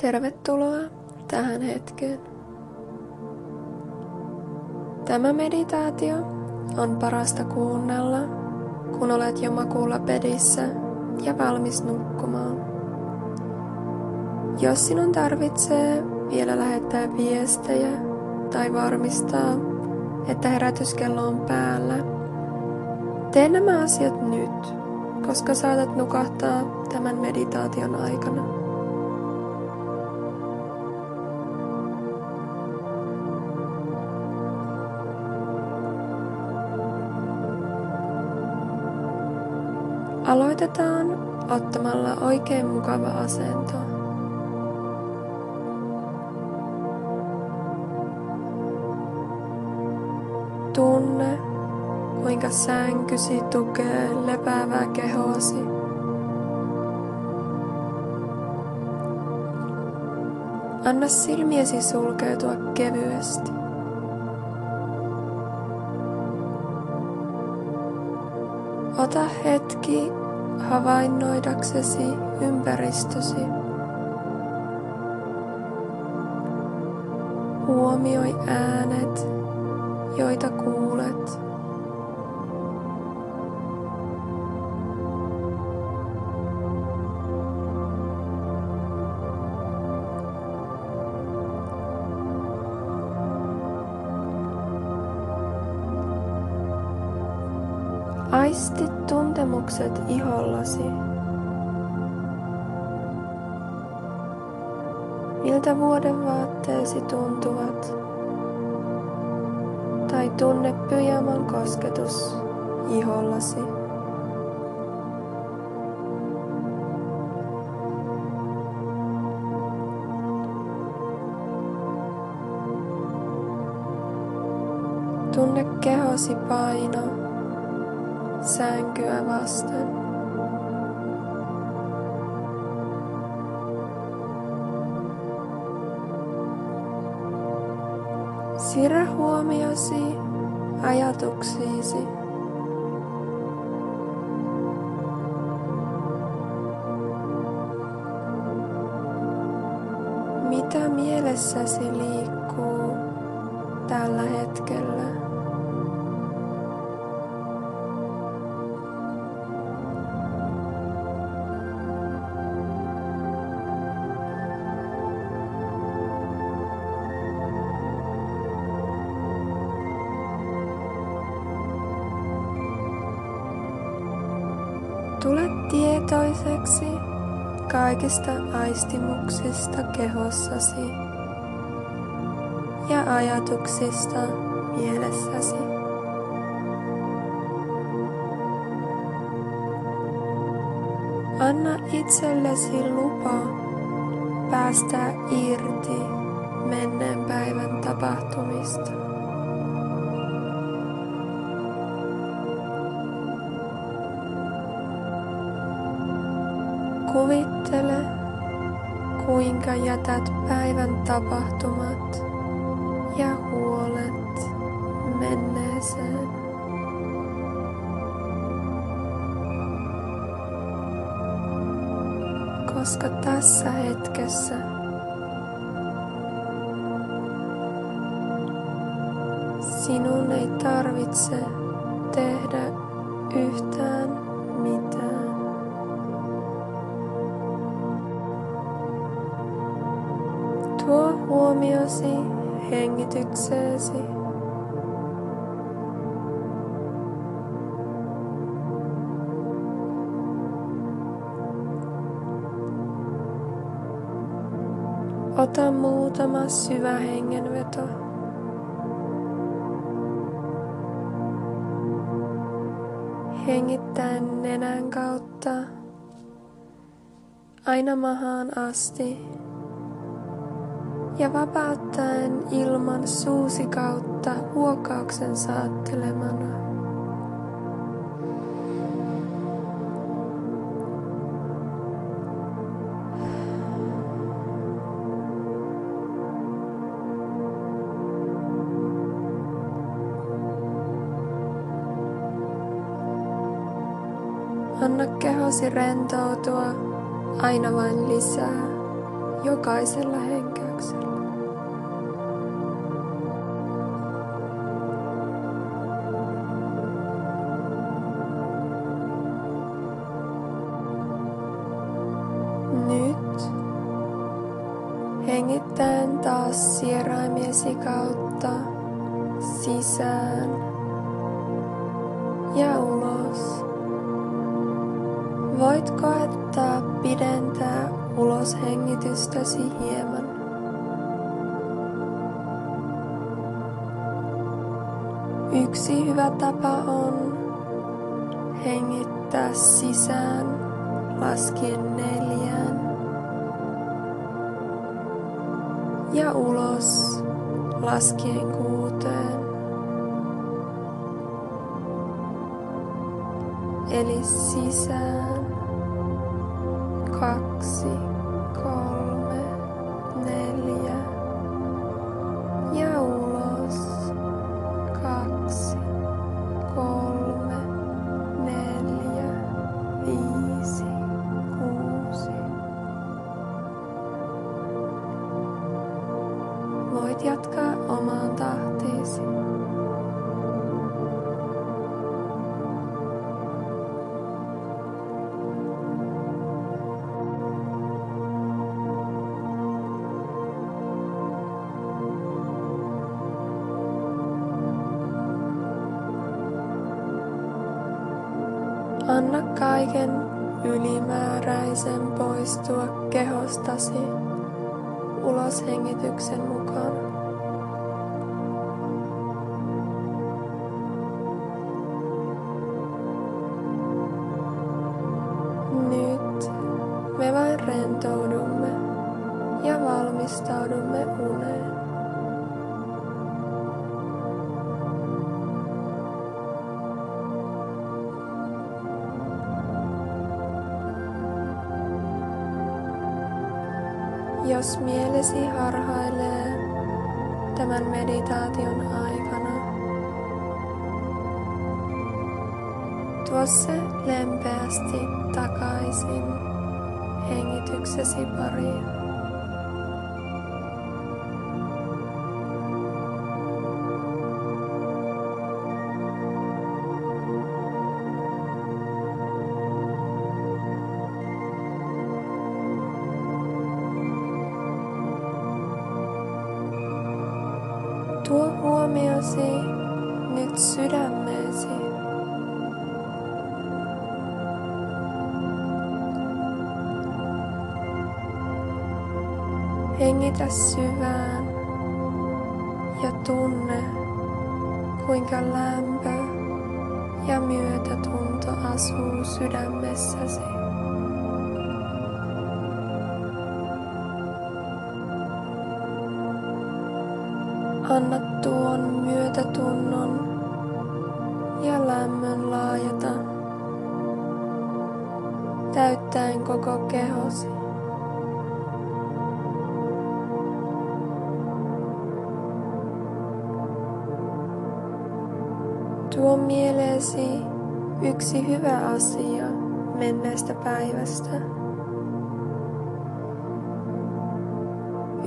Tervetuloa tähän hetkeen. Tämä meditaatio on parasta kuunnella, kun olet jo makuulla pedissä ja valmis nukkumaan. Jos sinun tarvitsee vielä lähettää viestejä tai varmistaa, että herätyskello on päällä, tee nämä asiat nyt, koska saatat nukahtaa tämän meditaation aikana. Aloitetaan ottamalla oikein mukava asento. Tunne, kuinka sänkysi tukee lepäävää kehoasi. Anna silmiesi sulkeutua kevyesti. Ota havainnoidaksesi ympäristösi. Huomioi äänet, joita kuulet. Aistit tuntemukset ihollasi. Miltä vuoden vaatteesi tuntuvat? Tai tunne pyjaman kosketus ihollasi. Tunne kehosi paino sänkyä vasten. Siirrä huomiosi ajatuksiisi. Mitä mielessäsi liikkuu tällä hetkellä? Tietoiseksi kaikista aistimuksista kehossasi ja ajatuksista mielessäsi. Anna itsellesi lupa päästää irti menneen päivän tapahtumista. Kuvittele, kuinka jätät päivän tapahtumat ja huolet menneeseen. Koska tässä hetkessä sinun ei tarvitse tehdä yhtään hengitykseesi. Ota muutama syvä hengenveto. Hengittäen nenän kautta aina mahaan asti ja vapauttaen ilman suusi kautta huokauksen saattelemana. Anna kehosi rentoutua aina vain lisää jokaisella henkäyksellä. Sieraimiesi kautta sisään ja ulos. Voit koettaa pidentää ulos hengitystäsi hieman. Yksi hyvä tapa on hengittää sisään laskien neljään ja ulos laskien kuuteen. Eli sisään kaksi, Voit jatkaa omaan tahtiisi. Anna kaiken ylimääräisen poistua kehostasi ulos hengityksen mukaan. Rentoudumme ja valmistaudumme uneen. Jos mielesi harhailee tämän meditaation aikana, tuo se lempeästi takaisin hengityksesi pariin. Hengitä syvään ja tunne, kuinka lämpö ja myötätunto asuu sydämessäsi. Anna tuon myötätunnon ja lämmön laajata täyttäen koko kehosi. Tuo mieleesi yksi hyvä asia menneestä päivästä.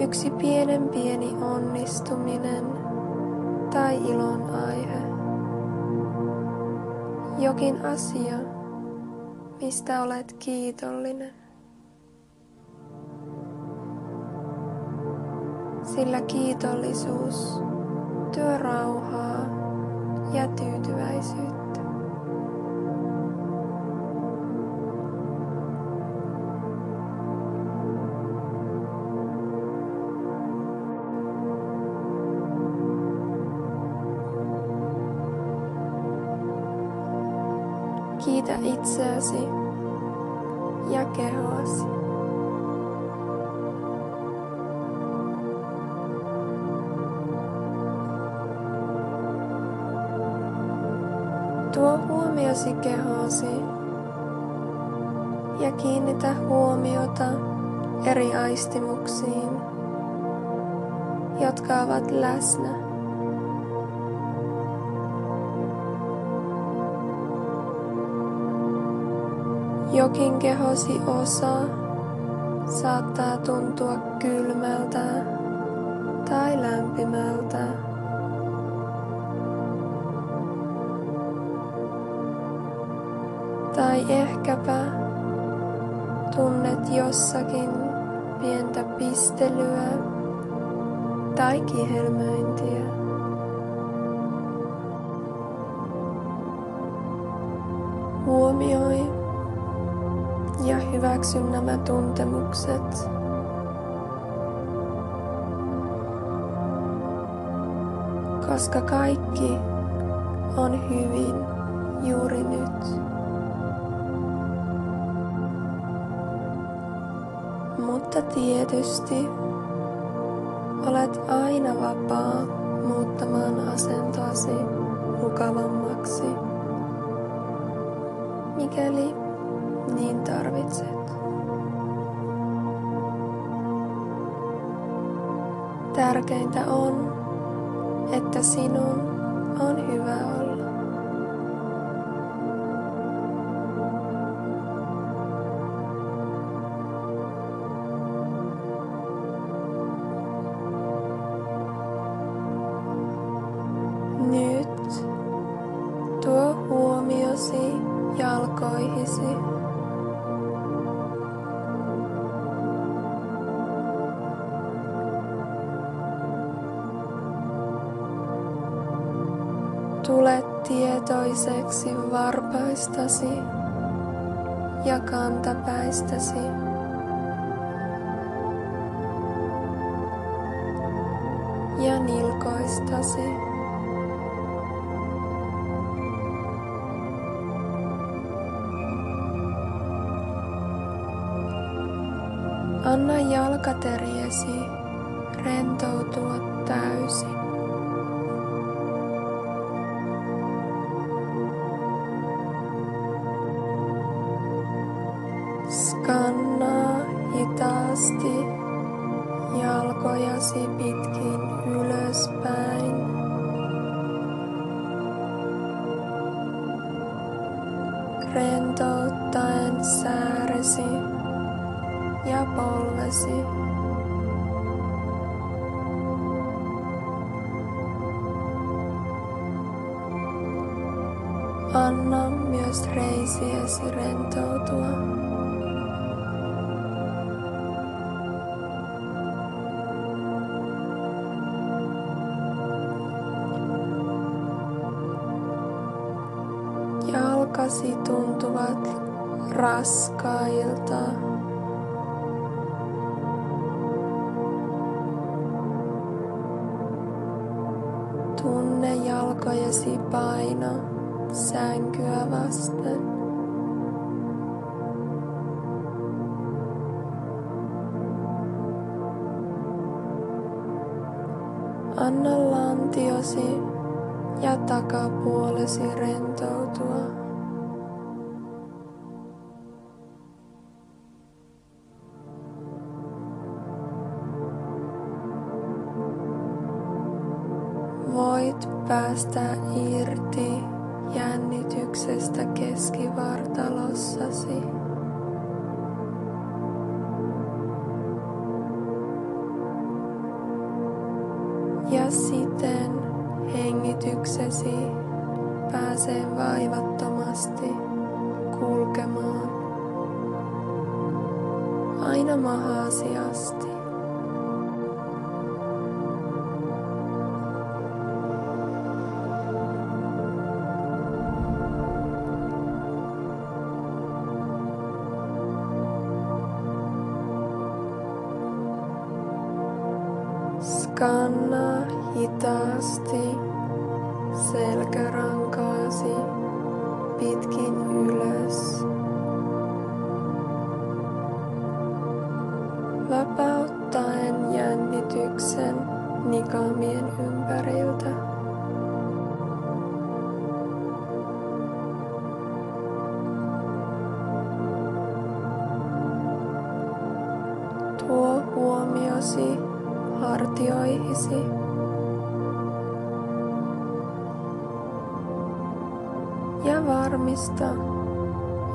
Yksi pienen pieni onnistuminen tai ilon aihe. Jokin asia, mistä olet kiitollinen. Sillä kiitollisuus tuo rauhaa ja tyytyväisyyttä. Kiitä itseäsi Huomiosi kehoosi ja kiinnitä huomiota eri aistimuksiin, jotka ovat läsnä. Jokin kehosi osa saattaa tuntua kylmältä tai lämpimältä. Ehkäpä tunnet jossakin pientä pistelyä tai kihelmöintiä. Huomioi ja hyväksy nämä tuntemukset. Koska kaikki on hyvin juuri nyt. Mutta tietysti olet aina vapaa muuttamaan asentoasi mukavammaksi, mikäli niin tarvitset. Tärkeintä on, että sinun kantapäistäsi. Ja nilkoistasi. Anna jalkateriesi rentoutua täysin. Reisiesi rentoutua. jalkasi tuntuvat raskailta. Anna lantiosi ja takapuolesi rentoutua. Voit päästä vaivattomasti kulkemaan aina mahasi asti. käsi hartioihisi. Ja varmista,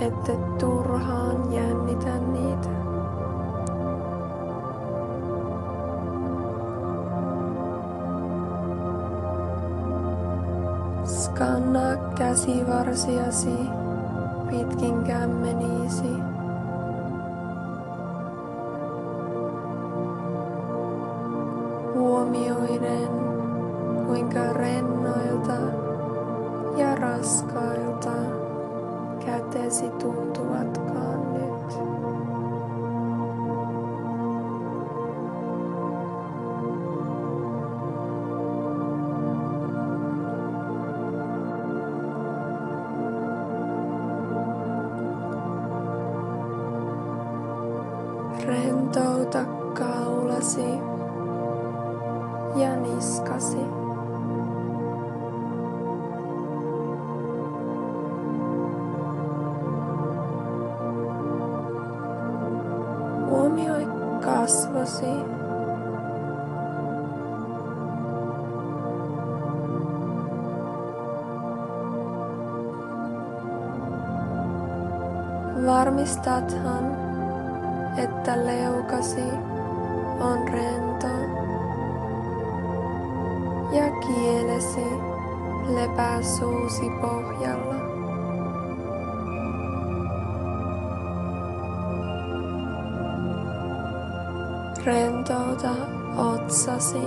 että turhaan jännitä niitä. Skannaa käsivarsiasi pitkin kämmeniisi. Huomioiden, kuinka rennoilta ja raskailta kätesi tuntuvatkaan nyt. Huomioi kasvosi. Varmistathan, että leukasi on rento ja kielesi lepää suusi pohjalla. Rentouta otsasi.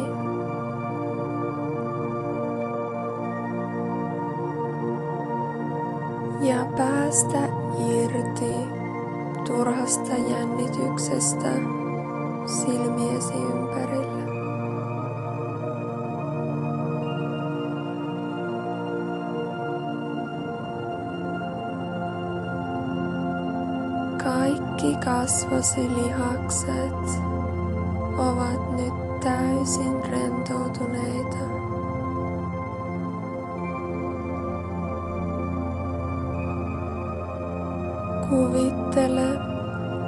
Ja päästä irti turhasta jännityksestä silmiesi ympärillä. Kaikki kasvosi lihakset ovat nyt täysin rentoutuneita. Kuvittele,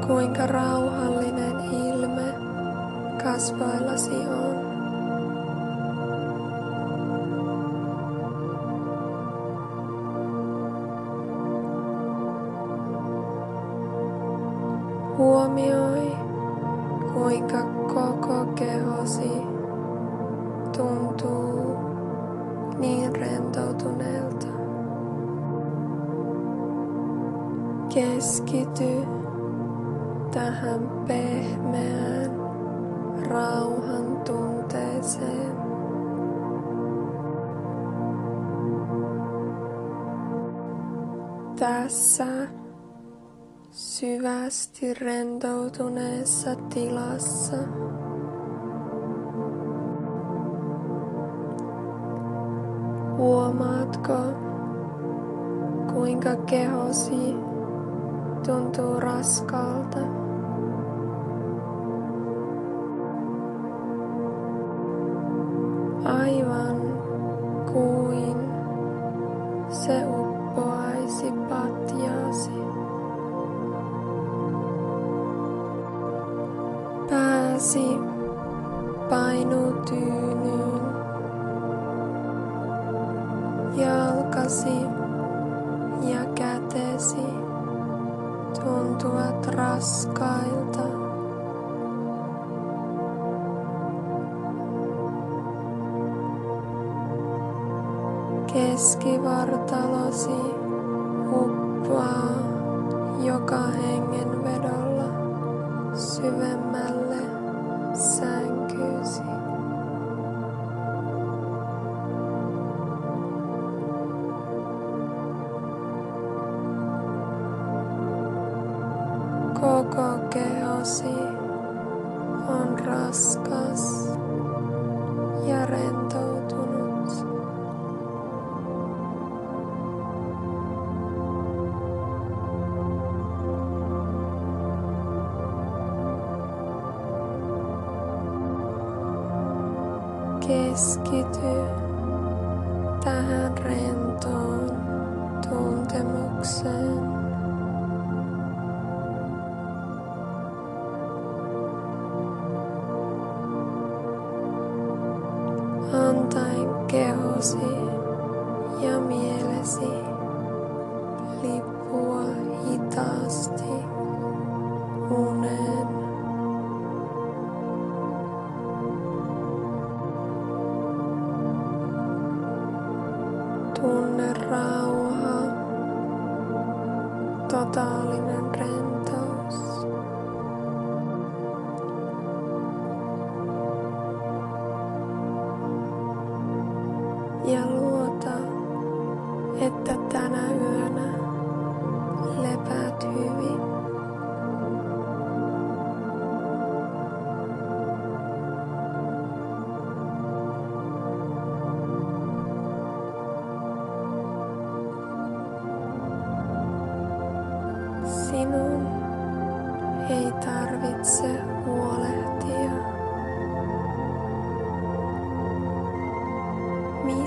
kuinka rauhallinen ilme kasvoillasi on. Huomioi, kuinka koko kehosi tuntuu niin rentoutuneelta. Keskity tähän pehmeään rauhan tunteeseen. Tässä syvästi rentoutuneessa tilassa huomaatko, kuinka kehosi tuntuu raskaalta. Keskivartalosi uppoaa joka hengenvedolla syvemmälle Keskity tähän rentoon tuntemukseen. totaalinen trendi.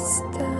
Stop.